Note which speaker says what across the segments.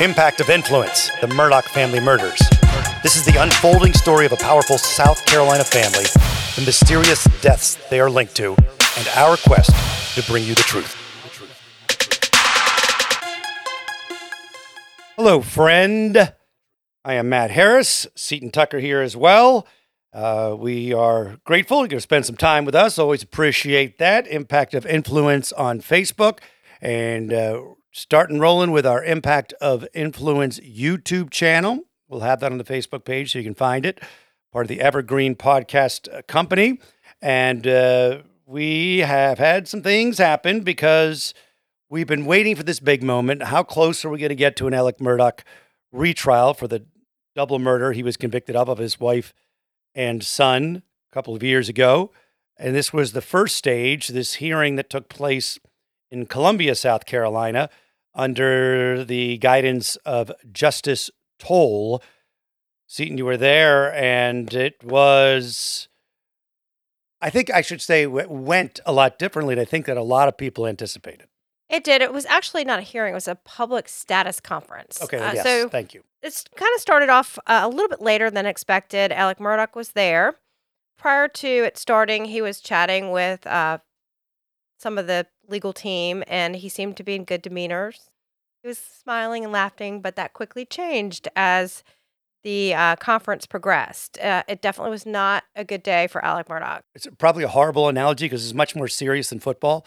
Speaker 1: Impact of Influence The Murdaugh Family Murders. This is the unfolding story of a powerful South Carolina family, the mysterious deaths they are linked to, and our quest to bring you the truth. Hello, friend. I am Matt Harris, Seton Tucker here as well. Uh, we are grateful you're going to spend some time with us. Always appreciate that. Impact of Influence on Facebook. And uh, starting rolling with our Impact of Influence YouTube channel. We'll have that on the Facebook page so you can find it. Part of the Evergreen Podcast uh, Company. And uh, we have had some things happen because we've been waiting for this big moment. How close are we going to get to an Alec Murdaugh retrial for the double murder he was convicted of of his wife and son a couple of years ago? And this was the first stage, this hearing that took place in Columbia, South Carolina, under the guidance of Justice Toal. Seton, you were there, and it was, I think I should say, w- went a lot differently than I think that a lot of people anticipated.
Speaker 2: It did. It was actually not a hearing, it was a public status conference.
Speaker 1: Okay,
Speaker 2: Uh,
Speaker 1: yes,
Speaker 2: So
Speaker 1: thank you.
Speaker 2: it's kind of started off uh, a little bit later than expected. Alec Murdaugh was there. Prior to it starting, he was chatting with uh, some of the legal team, and he seemed to be in good demeanor. He was smiling and laughing, but that quickly changed as the uh, conference progressed. Uh, it definitely was not a good day for Alec Murdaugh.
Speaker 1: It's probably a horrible analogy because it's much more serious than football.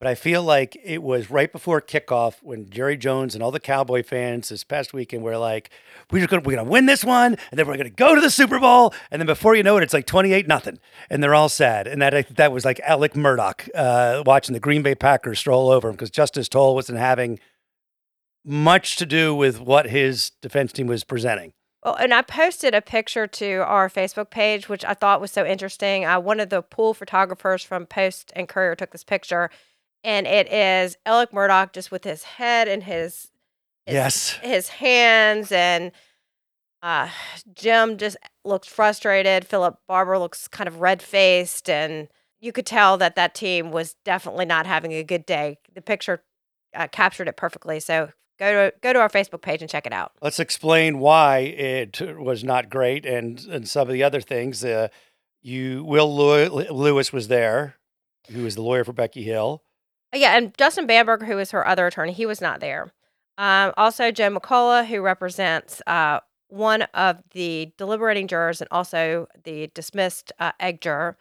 Speaker 1: But I feel like it was right before kickoff when Jerry Jones and all the Cowboy fans this past weekend were like, "We're gonna we're gonna win this one, and then we're gonna go to the Super Bowl." And then before you know it, it's like twenty eight nothing, and they're all sad. And that that was like Alec Murdaugh uh, watching the Green Bay Packers stroll over him because Justice Toal wasn't having much to do with what his defense team was presenting.
Speaker 2: Well, and I posted a picture to our Facebook page, which I thought was so interesting. Uh, one of the pool photographers from Post and Courier took this picture, and it is Alec Murdaugh just with his head and his, his
Speaker 1: Yes.
Speaker 2: his hands, and uh, Jim just looks frustrated. Phillip Barber looks kind of red faced, and you could tell that that team was definitely not having a good day. The picture uh, captured it perfectly. So go to go to our Facebook page and check it out.
Speaker 1: Let's explain why it was not great and and some of the other things. Uh, you Will Lew- Lewis was there, who was the lawyer for Becky Hill.
Speaker 2: Uh, Yeah, and Justin Bamberger, who is her other attorney, he was not there. Um, also, Joe McCulloch, who represents uh, one of the deliberating jurors and also the dismissed uh, egg juror,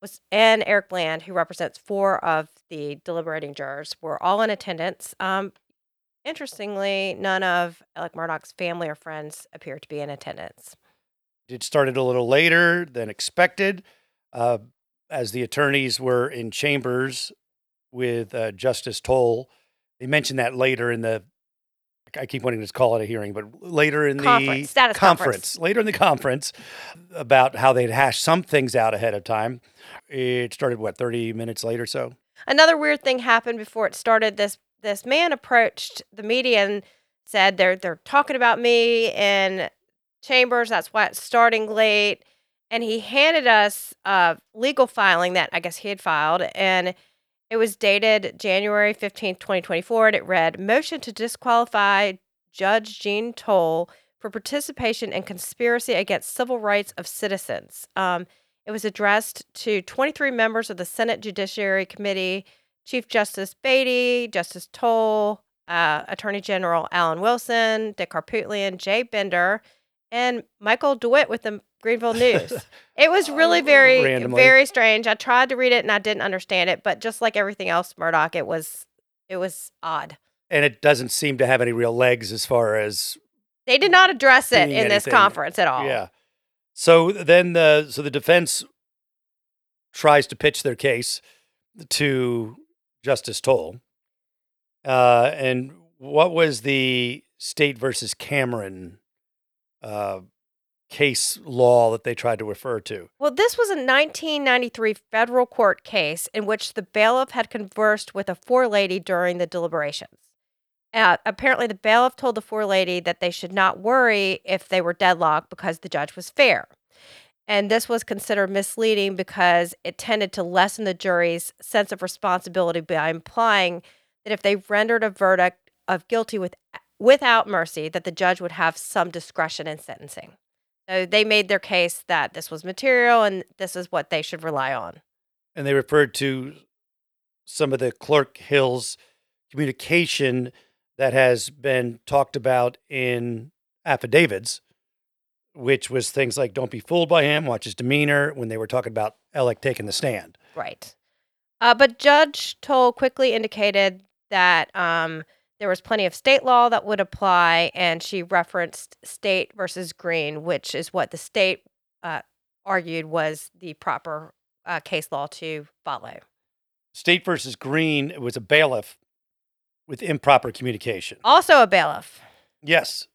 Speaker 2: was and Eric Bland, who represents four of the deliberating jurors, were all in attendance. Um, interestingly, none of Alec Murdaugh's family or friends appeared to be in attendance.
Speaker 1: It started a little later than expected, uh, as the attorneys were in chambers with uh, Justice Toal. They mentioned that later in the. I keep wanting to call it a hearing, but later in the
Speaker 2: Conference, status conference.
Speaker 1: later in the conference, about how they'd hashed some things out ahead of time. It started what thirty minutes later, so.
Speaker 2: Another weird thing happened before it started. This this man approached the media and said they're they're talking about me in chambers. That's why it's starting late. And he handed us a legal filing that I guess he had filed, and it was dated January fifteenth, twenty twenty four. And it read: "Motion to disqualify Judge Jean Toal for participation in conspiracy against civil rights of citizens." Um, it was addressed to 23 members of the Senate Judiciary Committee, Chief Justice Beatty, Justice Toal, uh, Attorney General Alan Wilson, Dick Harpootlian, Jay Bender, and Michael DeWitt with the Greenville News. it was really very,
Speaker 1: Randomly.
Speaker 2: very strange. I tried to read it and I didn't understand it, but just like everything else, Murdaugh, it was, it was odd.
Speaker 1: and it doesn't seem to have any real legs as far as
Speaker 2: They did not address it
Speaker 1: Being
Speaker 2: in this conference at all.
Speaker 1: yeah. So then the so the defense tries to pitch their case to Justice Toal. Uh, and what was the state versus Cameron uh, case law that they tried to refer to?
Speaker 2: Well, this was a 1993 federal court case in which the bailiff had conversed with a forelady during the deliberations. Uh, apparently, the bailiff told the forelady that they should not worry if they were deadlocked because the judge was fair. And this was considered misleading because it tended to lessen the jury's sense of responsibility by implying that if they rendered a verdict of guilty with without mercy that the judge would have some discretion in sentencing. So they made their case that this was material and this is what they should rely on.
Speaker 1: And they referred to some of the Clark Hills communication that has been talked about in affidavits, which was things like don't be fooled by him, watch his demeanor when they were talking about Alec taking the stand.
Speaker 2: Right. Uh, but Judge Toal quickly indicated that um, there was plenty of state law that would apply, and she referenced state versus green, which is what the state uh, argued was the proper uh, case law to follow.
Speaker 1: State versus green was a bailiff with improper communication.
Speaker 2: Also a bailiff.
Speaker 1: Yes.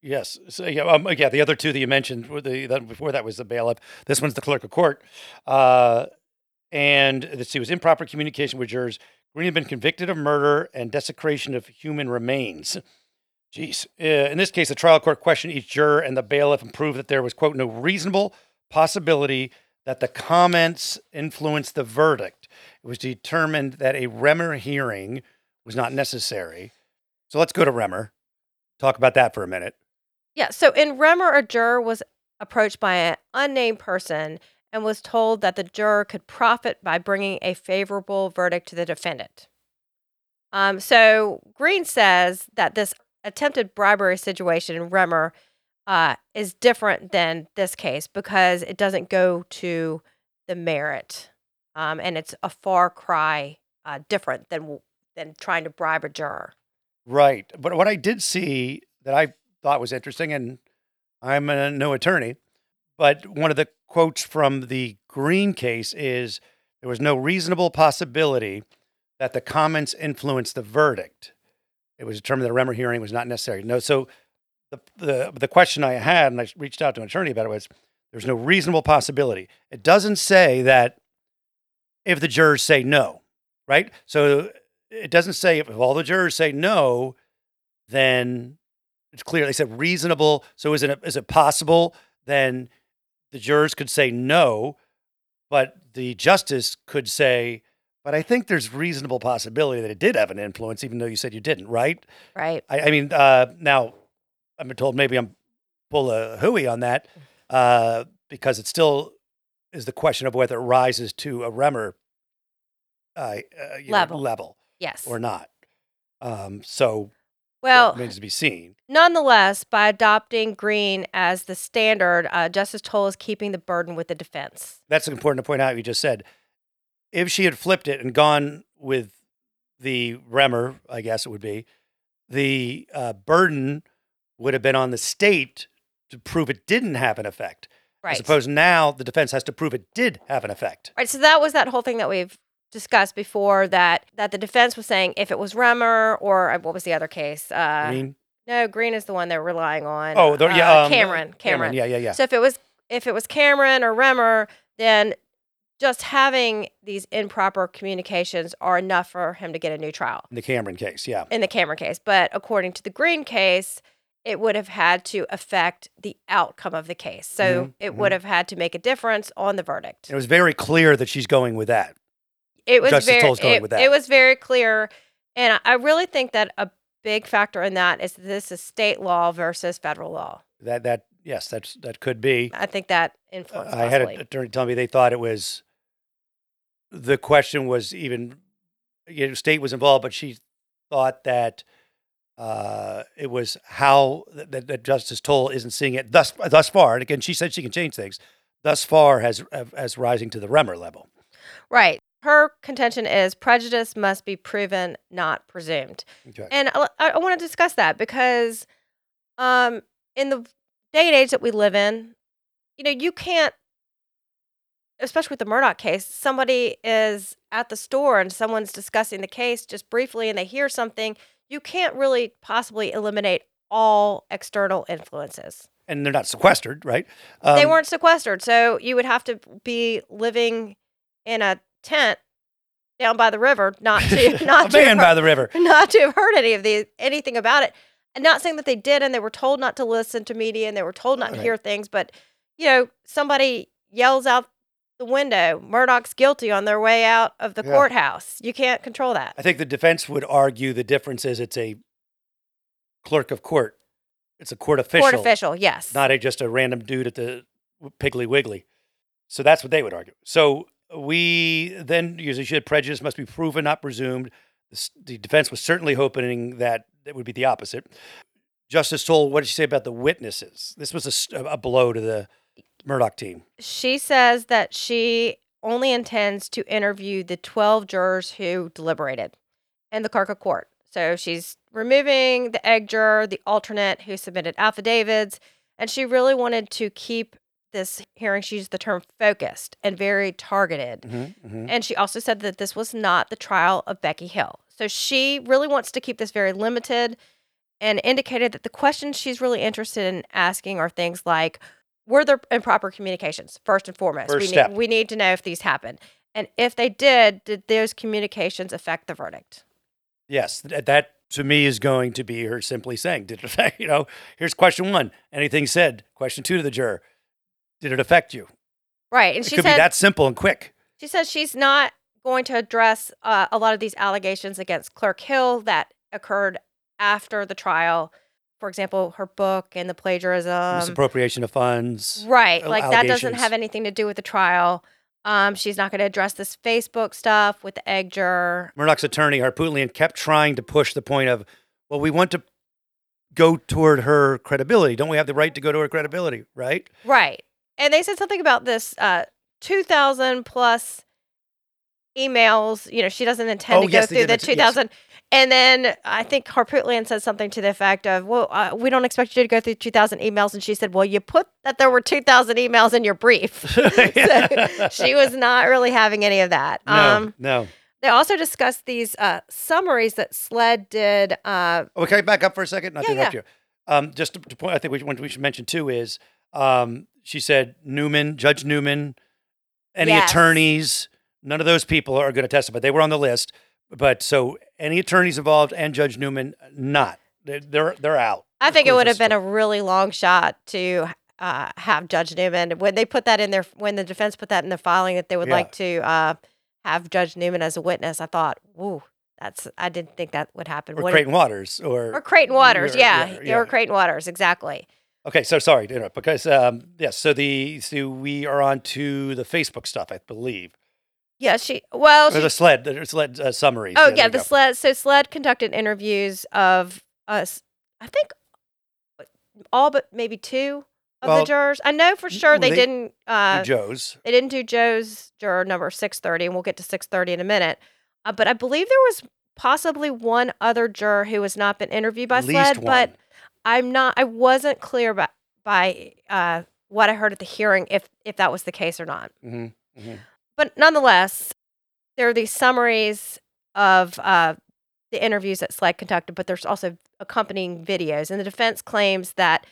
Speaker 1: Yes. So yeah, um, yeah. The other two that you mentioned, the that before that was the bailiff. This one's the clerk of court, uh, and it was improper communication with jurors. Green had been convicted of murder and desecration of human remains. Jeez. Uh, in this case, the trial court questioned each juror and the bailiff and proved that there was quote no reasonable possibility that the comments influenced the verdict. It was determined that a Remmer hearing was not necessary. So let's go to Remmer. Talk about that for a minute.
Speaker 2: Yeah. So in Remmer, a juror was approached by an unnamed person and was told that the juror could profit by bringing a favorable verdict to the defendant. Um, so Green says that this attempted bribery situation in Remmer uh, is different than this case because it doesn't go to the merit, um, and it's a far cry uh, different than than trying to bribe a juror.
Speaker 1: Right. But what I did see that I thought was interesting, and I'm a, no attorney, but one of the quotes from the Green case is there was no reasonable possibility that the comments influenced the verdict. It was determined that a Remmer hearing was not necessary. No, so the, the the question I had, and I reached out to an attorney about it, was there's no reasonable possibility. It doesn't say that if the jurors say no, right? So it doesn't say if all the jurors say no, then it's clear. They said reasonable. So is it is it possible then the jurors could say no, but the justice could say, but I think there's reasonable possibility that it did have an influence, even though you said you didn't, right?
Speaker 2: Right.
Speaker 1: I, I mean, uh, now I'm told maybe I'm full of hooey on that uh, because it still is the question of whether it rises to a Remmer uh, uh, you know,
Speaker 2: Level.
Speaker 1: level
Speaker 2: Yes.
Speaker 1: or not. Um, so
Speaker 2: well,
Speaker 1: remains to be seen.
Speaker 2: Nonetheless, by adopting Green as the standard, uh, Justice Toal is keeping the burden with the defense.
Speaker 1: That's important to point out. You just said if she had flipped it and gone with the Remmer, I guess it would be the uh, burden would have been on the state to prove it didn't have an effect. I suppose now the defense has to prove it did have an effect.
Speaker 2: Right. So that was that whole thing that we've discussed before that that the defense was saying if it was Remmer or uh, what was the other case? Uh,
Speaker 1: Green.
Speaker 2: No, Green is the one they're relying on.
Speaker 1: Oh, the,
Speaker 2: uh,
Speaker 1: yeah, um,
Speaker 2: Cameron. Cameron.
Speaker 1: Yeah, yeah, yeah.
Speaker 2: So if it was if it was Cameron or Remmer, then just having these improper communications are enough for him to get a new trial.
Speaker 1: In the Cameron case, yeah.
Speaker 2: in the Cameron case. But according to the Green case, it would have had to affect the outcome of the case. So
Speaker 1: Mhm,
Speaker 2: it would have had to make a difference on the verdict.
Speaker 1: It was very clear that she's going with that.
Speaker 2: It was
Speaker 1: Justice
Speaker 2: very it,
Speaker 1: with that.
Speaker 2: it was very clear. And I really think that a big factor in that is this is state law versus federal law.
Speaker 1: That that yes, that's that could be.
Speaker 2: I think that influenced
Speaker 1: I had an attorney tell me they thought it was the question was even you know, state was involved, but she thought that uh, it was how that, that Justice Toal isn't seeing it thus thus far. And again, she said she can change things. Thus far, has as rising to the Remmer level.
Speaker 2: Right. Her contention is prejudice must be proven, not presumed.
Speaker 1: Okay.
Speaker 2: And I, I want to discuss that because um, in the day and age that we live in, you know, you can't, especially with the Murdaugh case, somebody is at the store and someone's discussing the case just briefly and they hear something. You can't really possibly eliminate all external influences.
Speaker 1: And they're not sequestered, right?
Speaker 2: they
Speaker 1: Um,
Speaker 2: weren't sequestered. So you would have to be living in a tent down by the river, not to, not to
Speaker 1: man by the river.
Speaker 2: not to have heard any of the anything about it. And not saying that they did and they were told not to listen to media and they were told not to hear things, but you know, somebody yells out the window, Murdaugh's guilty on their way out of the
Speaker 1: Yeah.
Speaker 2: courthouse. You can't control that.
Speaker 1: I think the defense would argue the difference is it's a clerk of court. It's a court official,
Speaker 2: Court official, yes.
Speaker 1: not a, just a random dude at the Piggly Wiggly. So that's what they would argue. So we then usually should prejudice must be proven, not presumed. The, defense was certainly hoping that it would be the opposite. Justice Toal, what did she say about the witnesses? This was a blow to the Murdaugh team.
Speaker 2: she says that she only intends to interview the 12 jurors who deliberated in the of court. So she's removing the egg juror, the alternate who submitted affidavits, and she really wanted to keep this hearing, she used the term focused and very targeted.
Speaker 1: Mm-hmm, mm-hmm.
Speaker 2: And she also said that this was not the trial of Becky Hill. So she really wants to keep this very limited and indicated that the questions she's really interested in asking are things like were there improper communications, first and foremost?
Speaker 1: First
Speaker 2: we,
Speaker 1: step.
Speaker 2: Need, we need to know if these happened. And if they did, did those communications affect the verdict?
Speaker 1: Yes, th- that to me is going to be her simply saying, did it affect, you know, here's question one. Anything said? Question two to the juror. Did it affect you?
Speaker 2: Right. And
Speaker 1: It
Speaker 2: she
Speaker 1: could
Speaker 2: said
Speaker 1: be that simple and quick.
Speaker 2: She says she's not going to address uh, a lot of these allegations against Clerk Hill that occurred after the trial. For example, her book and the plagiarism.
Speaker 1: Misappropriation of funds.
Speaker 2: right. Like that doesn't have anything to do with the trial. Um, she's not going to address this Facebook stuff with the egg juror.
Speaker 1: Murdaugh's attorney, Harpootlian, kept trying to push the point of, well, we want to go toward her credibility. Don't we have the right to go to her credibility, right?
Speaker 2: Right. And they said something about this uh, 2,000 plus emails. You know, she doesn't intend
Speaker 1: Oh,
Speaker 2: to go
Speaker 1: yes, they
Speaker 2: through the
Speaker 1: mention- yes.
Speaker 2: 2,000. And then I think Harpootlian said something to the effect of, well, uh, we don't expect you to go through 2,000 emails. And she said, well, you put that there were 2,000 emails in your brief. so she was not really having any of that.
Speaker 1: no,
Speaker 2: Um,
Speaker 1: no.
Speaker 2: they also discussed these uh, summaries that SLED did. Uh,
Speaker 1: Oh, can I back up for a second? Not to
Speaker 2: Yeah,
Speaker 1: you. Um, just to, to point, I think we, we should mention too is um, she said Newman, Judge Newman, any
Speaker 2: Yes.
Speaker 1: attorneys, none of those people are going to testify. They were on the list, but so any attorneys involved and Judge Newman, not. They're they're, they're out.
Speaker 2: I think it would have been a really long shot to uh, have Judge Newman when they put that in their when the defense put that in the filing that they would
Speaker 1: Yeah.
Speaker 2: like to uh, have Judge Newman as a witness. I thought, whoa, that's I didn't think that would happen.
Speaker 1: or
Speaker 2: What-
Speaker 1: Creighton Waters or,
Speaker 2: or Creighton Waters,
Speaker 1: or-
Speaker 2: yeah,
Speaker 1: yeah, yeah.
Speaker 2: or Creighton Waters, exactly.
Speaker 1: Okay, so sorry to interrupt because um, yes, so the so we are on to the Facebook stuff, I believe.
Speaker 2: Yeah, she well,
Speaker 1: Or
Speaker 2: she,
Speaker 1: the sled, the sled uh, summaries.
Speaker 2: oh
Speaker 1: there
Speaker 2: yeah, the
Speaker 1: go.
Speaker 2: sled. So sled conducted interviews of us. I think all but maybe two of
Speaker 1: Well,
Speaker 2: the jurors. I know for sure they,
Speaker 1: they-
Speaker 2: didn't. Uh,
Speaker 1: Joe's.
Speaker 2: They didn't do Joe's juror number 630, and we'll get to 630 in a minute. Uh, but I believe there was possibly one other juror who has not been interviewed by
Speaker 1: least
Speaker 2: SLED, but
Speaker 1: one.
Speaker 2: I'm not, I wasn't clear by, by uh, what I heard at the hearing if, if that was the case or not.
Speaker 1: hmm hmm
Speaker 2: But nonetheless, there are these summaries of uh, the interviews that SLED conducted, but there's also accompanying videos. And the defense claims that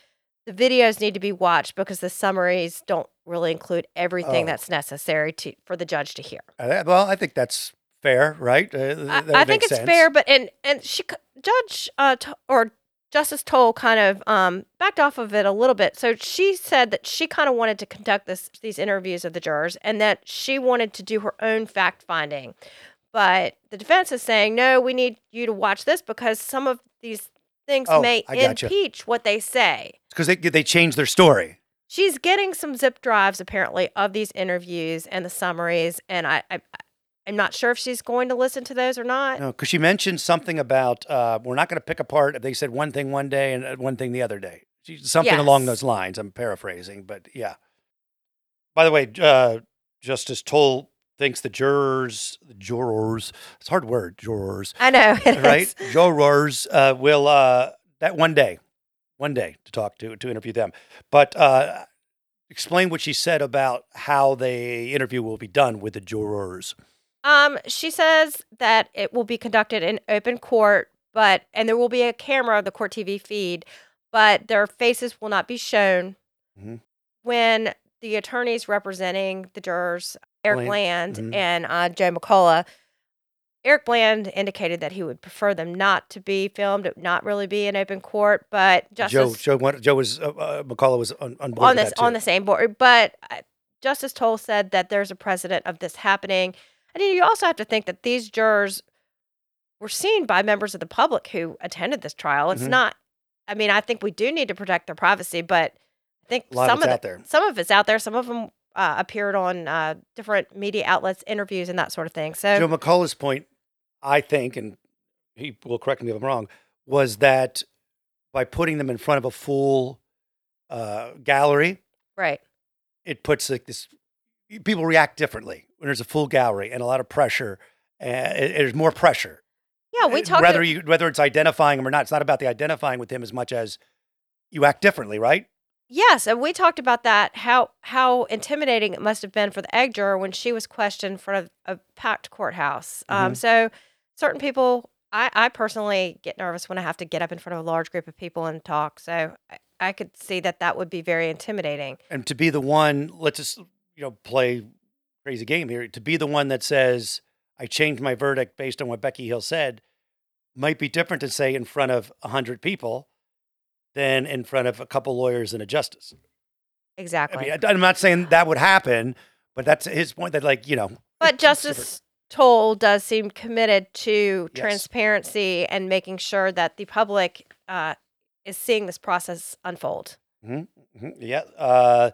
Speaker 2: the videos need to be watched because the summaries don't really include everything
Speaker 1: Oh.
Speaker 2: that's necessary to for the judge to hear.
Speaker 1: Uh, well, I think that's fair, right? Uh,
Speaker 2: I, I think it's
Speaker 1: sense.
Speaker 2: fair, but and and she Judge uh, To- or Justice Toal kind of um, backed off of it a little bit. So she said that she kind of wanted to conduct this these interviews of the jurors, and that she wanted to do her own fact finding. But the defense is saying, no, we need you to watch this because some of these things
Speaker 1: Oh,
Speaker 2: may
Speaker 1: I gotcha.
Speaker 2: impeach what they say.
Speaker 1: because they they changed their story.
Speaker 2: She's getting some zip drives apparently of these interviews and the summaries, and I, I I'm not sure if she's going to listen to those or not.
Speaker 1: No, because she mentioned something about uh, we're not going to pick apart if they said one thing one day and uh, one thing the other day. She, something along those lines. I'm paraphrasing, but yeah. By the way, uh, Justice Toal thinks the jurors, the jurors, it's a hard word, jurors,
Speaker 2: I know,
Speaker 1: right?
Speaker 2: is.
Speaker 1: Jurors uh, will uh, that one day, one day to talk to to interview them. But uh, explain what she said about how the interview will be done with the jurors.
Speaker 2: Um, she says that it will be conducted in open court, but and there will be a camera of the court TV feed, but their faces will not be shown.
Speaker 1: Mhm.
Speaker 2: When the attorneys representing the jurors, Eric
Speaker 1: Bland,
Speaker 2: Bland
Speaker 1: mhm.
Speaker 2: and uh, Joe McCulloch, Eric Bland indicated that he would prefer them not to be filmed, not really be in open court, but
Speaker 1: Joe,
Speaker 2: Justice
Speaker 1: Joe, what- Joe was uh, uh, McCulloch was on, on board
Speaker 2: on this on the same board. But uh, Justice Toal said that there's a precedent of this happening, and you also have to think that these jurors were seen by members of the public who attended this trial. It's
Speaker 1: Mhm.
Speaker 2: not I mean, I think we do need to protect their privacy, but I think some
Speaker 1: of
Speaker 2: of the,
Speaker 1: out there.
Speaker 2: some of it's out there. Some of them uh, appeared on uh, different media outlets, interviews, and that sort of thing. So
Speaker 1: Joe McCulloch's point, I think, and he will correct me if I'm wrong, was that by putting them in front of a full uh, gallery,
Speaker 2: right,
Speaker 1: it puts like this. People react differently when there's a full gallery and a lot of pressure. And there's more pressure.
Speaker 2: yeah, we
Speaker 1: talk
Speaker 2: talked.
Speaker 1: whether you whether it's identifying him or not. It's not about the identifying with him as much as you act differently, right?
Speaker 2: Yes, and we talked about that. How how intimidating it must have been for the egg juror when she was questioned in front of a packed courthouse. Um,
Speaker 1: Mhm.
Speaker 2: so certain people, I, I personally get nervous when I have to get up in front of a large group of people and talk. So I, I could see that that would be very intimidating.
Speaker 1: and to be the one let's just you know play crazy game here to be the one that says i changed my verdict based on what becky hill said might be different to say in front of 100 people than in front of a couple lawyers and a justice
Speaker 2: Exactly.
Speaker 1: i mean am not saying that would happen but that's his point that like you know
Speaker 2: but. Justice Toal does seem committed to
Speaker 1: Yes.
Speaker 2: transparency and making sure that the public uh, is seeing this process unfold.
Speaker 1: Mhm, yeah uh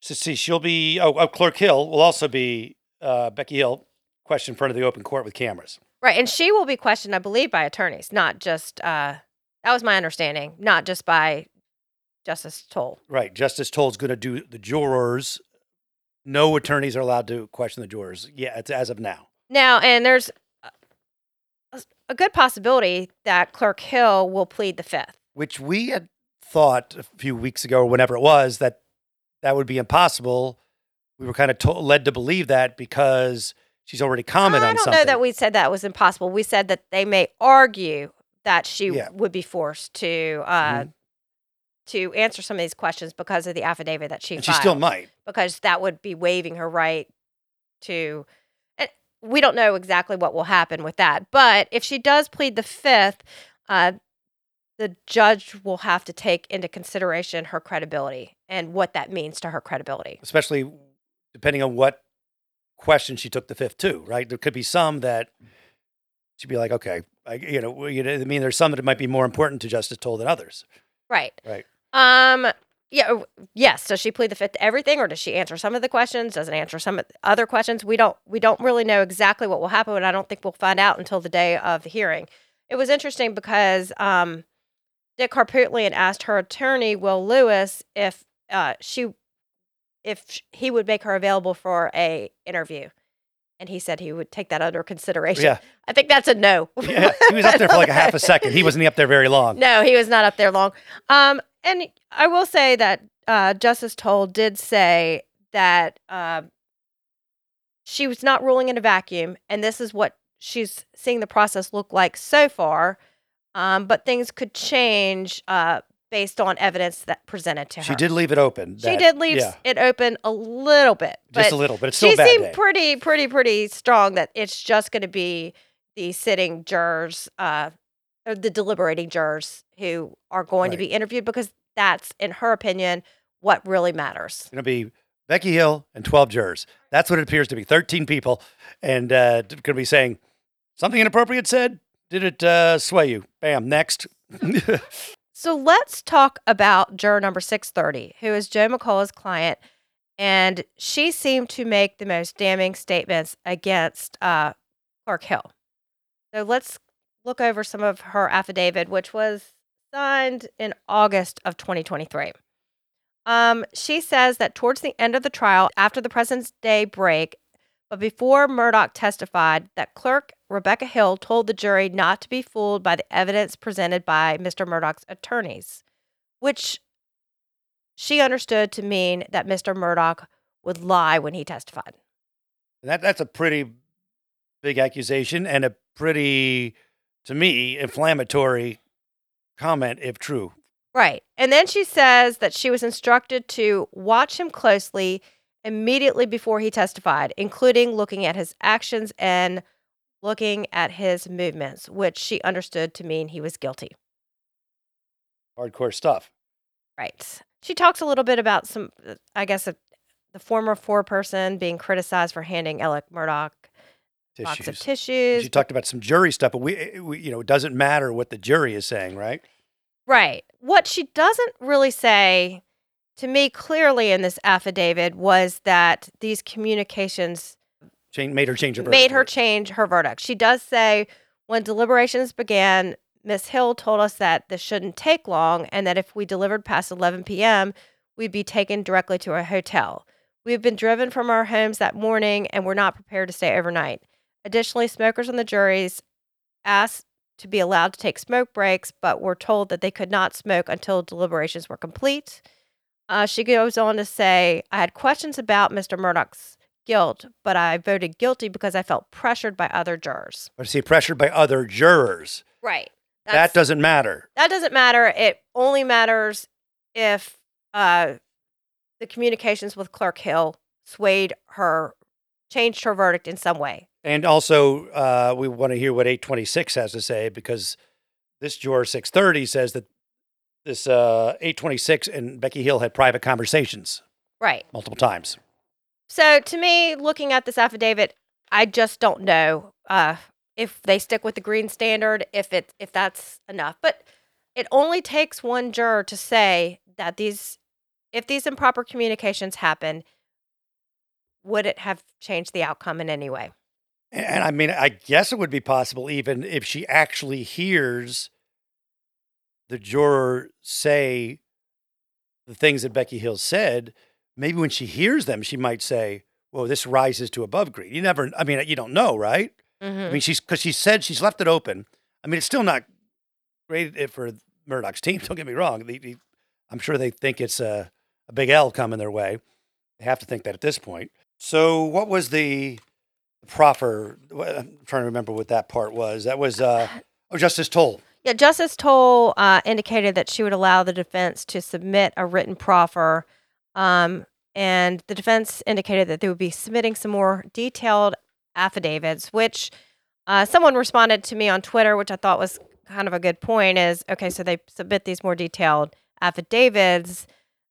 Speaker 1: so see she'll be oh, oh clerk hill will also be uh becky hill question in front of the open court with cameras
Speaker 2: Right, and she will be questioned, I believe, by attorneys, not just. Uh, that was my understanding, not just by Justice Toal.
Speaker 1: Right. Justice Toal's going to do the jurors. No attorneys are allowed to question the jurors. Yeah, it's as of now.
Speaker 2: Now, and there's a, a good possibility that Clerk Hill will plead the fifth.
Speaker 1: Which we had thought a few weeks ago or whenever it was that that would be impossible. We were kind of to- led to believe that because she's already commented
Speaker 2: I
Speaker 1: on
Speaker 2: don't
Speaker 1: something.
Speaker 2: know that we said that was impossible. We said that they may argue that she
Speaker 1: Yeah.
Speaker 2: would be forced to uh,
Speaker 1: Mhm.
Speaker 2: to answer some of these questions because of the affidavit that she
Speaker 1: and she still might.
Speaker 2: because that would be waiving her right to and we don't know exactly what will happen with that but if she does plead the fifth uh, the judge will have to take into consideration her credibility and what that means to her credibility
Speaker 1: especially depending on what question she took the fifth to, right? There could be some that she'd be like, okay, I, you know, you know, I mean, there's some that it might be more important to Justice Toal than others.
Speaker 2: right
Speaker 1: Right.
Speaker 2: um yeah yes does she plead the fifth to everything or does she answer some of the questions doesn't answer some of the other questions we don't we don't really know exactly what will happen and i don't think we'll find out until the day of the hearing it was interesting because um dick harpootlian asked her attorney will lewis if uh she if he would make her available for a interview and he said he would take that under consideration
Speaker 1: Yeah.
Speaker 2: i think that's a no
Speaker 1: yeah. He was up there for like a half a second. He wasn't up there very long.
Speaker 2: no, he was not up there long. Um, and I will say that uh, Justice Toal did say that uh, she was not ruling in a vacuum, and this is what she's seeing the process look like so far. Um, but things could change uh, based on evidence that presented to her.
Speaker 1: She did leave it open.
Speaker 2: She did leave
Speaker 1: Yeah,
Speaker 2: it open a little bit,
Speaker 1: just a little, but it's still
Speaker 2: she seemed
Speaker 1: day.
Speaker 2: pretty, pretty, pretty strong that it's just going to be the sitting jurors, uh, or the deliberating jurors who are going to be interviewed because that's, in her opinion, what really matters.
Speaker 1: It's going to be Becky Hill and 12 jurors. That's what it appears to be 13 people. And uh, going to be saying something inappropriate said. Did it uh, sway you? Bam. Next.
Speaker 2: So let's talk about juror number 630, who is Joe McCulloch's client. And she seemed to make the most damning statements against uh, Clark Hill. So let's look over some of her affidavit, which was signed in August of 2023. Um, she says that towards the end of the trial, after the President's Day break, but before Murdaugh testified, that clerk Rebecca Hill told the jury not to be fooled by the evidence presented by Mr. Murdaugh's attorneys, which she understood to mean that Mr. Murdaugh would lie when he testified.
Speaker 1: that, that's a pretty big accusation and a pretty, to me, inflammatory comment, if true.
Speaker 2: Right. And then she says that she was instructed to watch him closely immediately before he testified, including looking at his actions and looking at his movements, which she understood to mean he was guilty.
Speaker 1: Hardcore stuff.
Speaker 2: Right. She talks a little bit about some, uh, I guess, uh the former foreperson being criticized for handing Alec Murdaugh a box of
Speaker 1: Tissues.
Speaker 2: tissues.
Speaker 1: She talked about some jury stuff, but we, we, you know, it doesn't matter what the jury is saying, right?
Speaker 2: Right. What she doesn't really say to me clearly in this affidavit was that these communications
Speaker 1: Change, made her change her verdict.
Speaker 2: made her change her verdict. She does say when deliberations began, Miss Hill told us that this shouldn't take long and that if we delivered past 11 p.m., we'd be taken directly to a hotel. We've been driven from our homes that morning and we're not prepared to stay overnight. Additionally, smokers on the juries asked to be allowed to take smoke breaks, but were told that they could not smoke until deliberations were complete. Uh, she goes on to say, I had questions about Mr. Murdaugh's guilt, but I voted guilty because I felt pressured by other jurors.
Speaker 1: But see, pressured by other jurors.
Speaker 2: Right.
Speaker 1: that doesn't matter.
Speaker 2: that doesn't matter. It only matters if uh, the communications with Clerk Hill swayed her, changed her verdict in some way.
Speaker 1: And also, uh, we want to hear what 826 has to say because this juror 630 says that this uh, 826 and Becky Hill had private conversations
Speaker 2: Right.
Speaker 1: multiple times.
Speaker 2: So to me, looking at this affidavit, I just don't know uh, if they stick with the green standard, if it if that's enough. But it only takes one juror to say that these, if these improper communications happen, would it have changed the outcome in any way?
Speaker 1: And, and I mean, I guess it would be possible even if she actually hears the juror say the things that Becky Hill said. Maybe when she hears them, she might say, "Whoa, this rises to above green." You never. I mean, you don't know, right?
Speaker 2: Mm-hmm.
Speaker 1: I mean, she's because she said she's left it open. I mean, it's still not great for Murdaugh's team. Don't get me wrong. They, they- I'm sure they think it's a, a big L coming their way. They have to think that at this point. So, what was the proffer? I'm trying to remember what that part was. That was uh, oh, Justice Toal.
Speaker 2: Yeah, Justice Toal uh, indicated that she would allow the defense to submit a written proffer, um, and the defense indicated that they would be submitting some more detailed affidavits. Which uh, someone responded to me on Twitter, which I thought was kind of a good point. Is okay, so they submit these more detailed affidavits.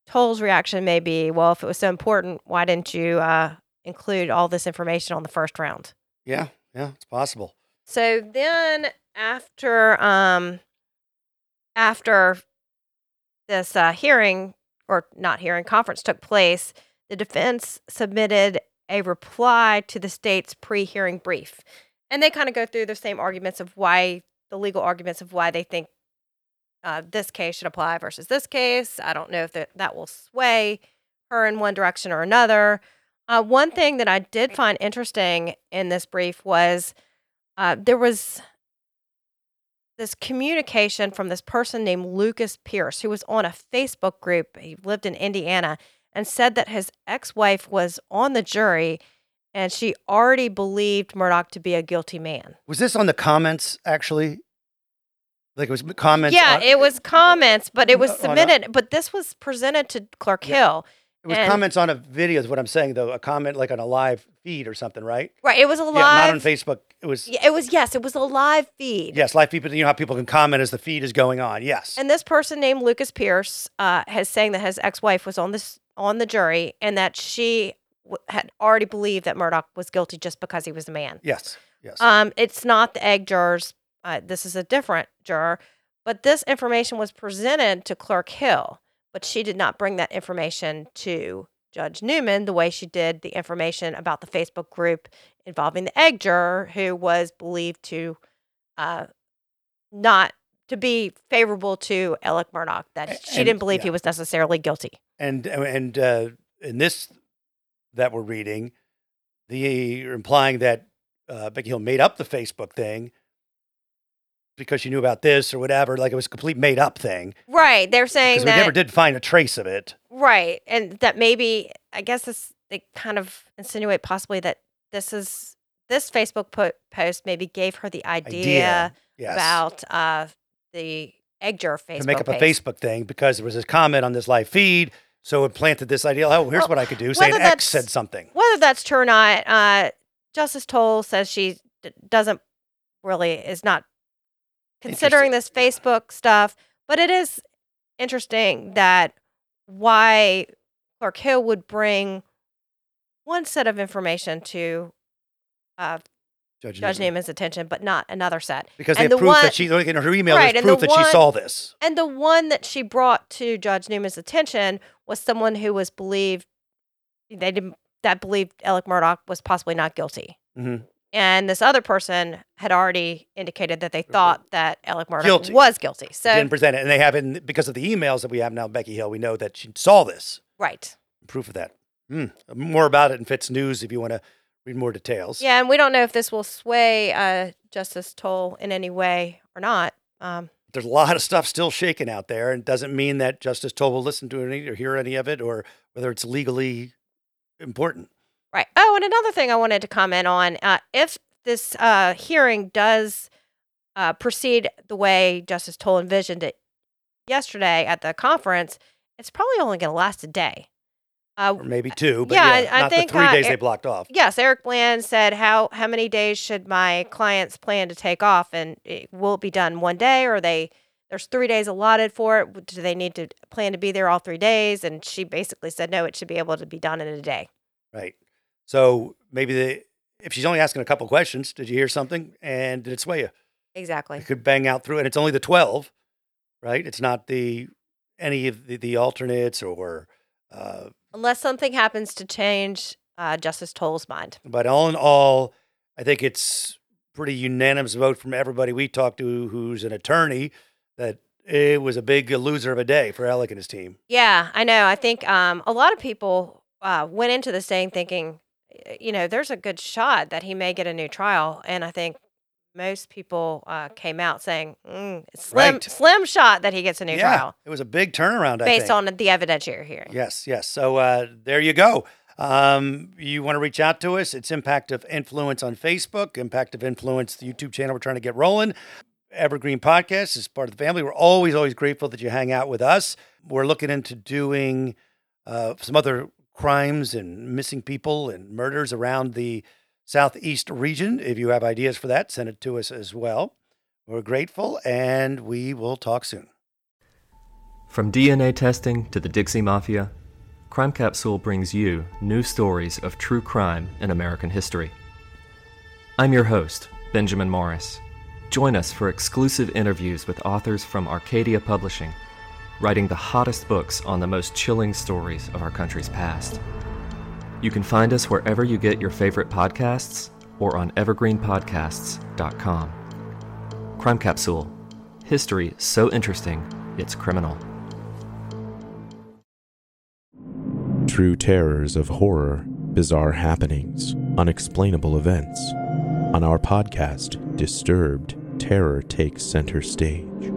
Speaker 2: Toal's reaction may be, well, if it was so important, why didn't you uh, include all this information on the first round?
Speaker 1: Yeah, yeah, it's possible.
Speaker 2: So then after um after this uh, hearing or not hearing conference took place, the defense submitted a reply to the state's pre-hearing brief. And they kind of go through the same arguments of why the legal arguments of why they think uh, this case should apply versus this case. I don't know if that, that will sway her in one direction or another. Uh, one thing that I did find interesting in this brief was uh, there was this communication from this person named Lucas Pierce, who was on a Facebook group. He lived in Indiana and said that his ex wife was on the jury and she already believed Murdaugh to be a guilty man.
Speaker 1: Was this on the comments actually? Like it was comments.
Speaker 2: yeah,
Speaker 1: on-
Speaker 2: it was comments, but it was
Speaker 1: on a-
Speaker 2: submitted. but this was presented to Clark
Speaker 1: Yeah.
Speaker 2: Hill.
Speaker 1: It was
Speaker 2: and-
Speaker 1: comments on a video. Is what I'm saying though. A comment like on a live feed or something, right?
Speaker 2: Right. It was a live.
Speaker 1: Yeah, not on Facebook. It was
Speaker 2: Yeah, it was, yes, it was a live feed.
Speaker 1: yes, live people. You know how people can comment as the feed is going on. Yes.
Speaker 2: And this person named Lucas Pierce uh, has saying that his ex-wife was on this on the jury and that she w- had already believed that Murdaugh was guilty just because he was a man.
Speaker 1: yes. Yes.
Speaker 2: Um, it's not the egg jurors. Uh, this is a different juror, but this information was presented to Clerk Hill, but she did not bring that information to Judge Newman the way she did the information about the Facebook group involving the egg juror who was believed to uh, not to be favorable to Alec Murdaugh, that
Speaker 1: A-
Speaker 2: she
Speaker 1: and-
Speaker 2: didn't believe
Speaker 1: yeah.
Speaker 2: he was necessarily guilty.
Speaker 1: and and uh, in this that we're reading, the implying that uh, Becky Hill made up the Facebook thing because she knew about this or whatever. Like it was a complete made up thing
Speaker 2: Right. They're saying
Speaker 1: because we never did find a trace of it.
Speaker 2: Right. And that maybe I guess this they kind of insinuate possibly that this is this Facebook po- post maybe gave her the idea,
Speaker 1: Idea, Yes.
Speaker 2: about uh the egg jar Facebook
Speaker 1: to make up a. Facebook thing because there was this comment on this live feed. So it planted this idea. Oh, here's
Speaker 2: Well,
Speaker 1: what I could do. Saying
Speaker 2: whether
Speaker 1: X said something.
Speaker 2: Whether that's true or not, uh Justice Toal says she d- doesn't really is not considering this Facebook stuff, but it is interesting that why Clark Hill would bring one set of information to uh,
Speaker 1: Judge,
Speaker 2: Judge attention, but not another set.
Speaker 1: Because they
Speaker 2: and
Speaker 1: have
Speaker 2: the
Speaker 1: proof
Speaker 2: one-
Speaker 1: that she, in her email,
Speaker 2: Right,
Speaker 1: there's
Speaker 2: the
Speaker 1: proof that she saw this.
Speaker 2: And the one that she brought to Judge Newman's attention was someone who was believed they didn't that believed Alec Murdaugh was possibly not guilty.
Speaker 1: Mhm.
Speaker 2: And this other person had already indicated that they thought that Alec Murdaugh
Speaker 1: Guilty.
Speaker 2: was guilty. So
Speaker 1: Didn't present it. And they haven't, because of the emails that we have now, Becky Hill, we know that she saw this.
Speaker 2: right.
Speaker 1: Proof of that. Hmm. More about it in FITSNews if you want to read more details.
Speaker 2: Yeah, and we don't know if this will sway uh, Justice Toal in any way or not. Um,
Speaker 1: There's a lot of stuff still shaking out there, and it doesn't mean that Justice Toal will listen to any or hear any of it or whether it's legally important.
Speaker 2: Right. Oh, and another thing I wanted to comment on uh, if this uh, hearing does uh, proceed the way Justice Toal envisioned it yesterday at the conference, it's probably only going to last a day. Uh,
Speaker 1: Or maybe two, but
Speaker 2: Yeah,
Speaker 1: yeah,
Speaker 2: I- I think,
Speaker 1: the three
Speaker 2: uh,
Speaker 1: days they blocked off.
Speaker 2: yes, Eric Bland said, "How how many days should my clients plan to take off, and it, will it be done one day, or they there's three days allotted for it? Do they need to plan to be there all three days?" And she basically said, "No, it should be able to be done in a day."
Speaker 1: Right. So maybe they, if she's only asking a couple questions, did you hear something? And did it sway you?
Speaker 2: Exactly.
Speaker 1: It could bang out through, and it's only the 12, right? It's not the any of the, the alternates or, uh,
Speaker 2: Unless something happens to change uh, Justice Toal's mind.
Speaker 1: but all in all, I think it's pretty unanimous vote from everybody we talked to who's an attorney that it was a big loser of a day for Alec and his team.
Speaker 2: Yeah, I know. I think um, a lot of people uh, went into this thing thinking, you know, there's a good shot that he may get a new trial, and I think most people uh, came out saying, mm, slim,
Speaker 1: Right.
Speaker 2: slim shot that he gets a new
Speaker 1: yeah,
Speaker 2: trial
Speaker 1: it was a big turnaround. I
Speaker 2: based
Speaker 1: think.
Speaker 2: on the evidentiary hearing.
Speaker 1: Yes, yes. So uh, there you go. Um, you want to reach out to us? It's Impact of Influence on Facebook, Impact of Influence, the YouTube channel we're trying to get rolling. Evergreen Podcast is part of the family. We're always, always grateful that you hang out with us. We're looking into doing uh, some other crimes and missing people and murders around the Southeast region. If you have ideas for that, send it to us as well. We're grateful and we will talk soon.
Speaker 3: From DNA testing to the Dixie Mafia, Crime Capsule brings you new stories of true crime in American history. I'm your host, Benjamin Morris. Join us for exclusive interviews with authors from Arcadia Publishing, writing the hottest books on the most chilling stories of our country's past. You can find us wherever you get your favorite podcasts or on evergreenpodcasts.com. Crime Capsule History so interesting, it's criminal.
Speaker 4: True terrors of horror, bizarre happenings, unexplainable events. On our podcast, Disturbed, terror takes center stage.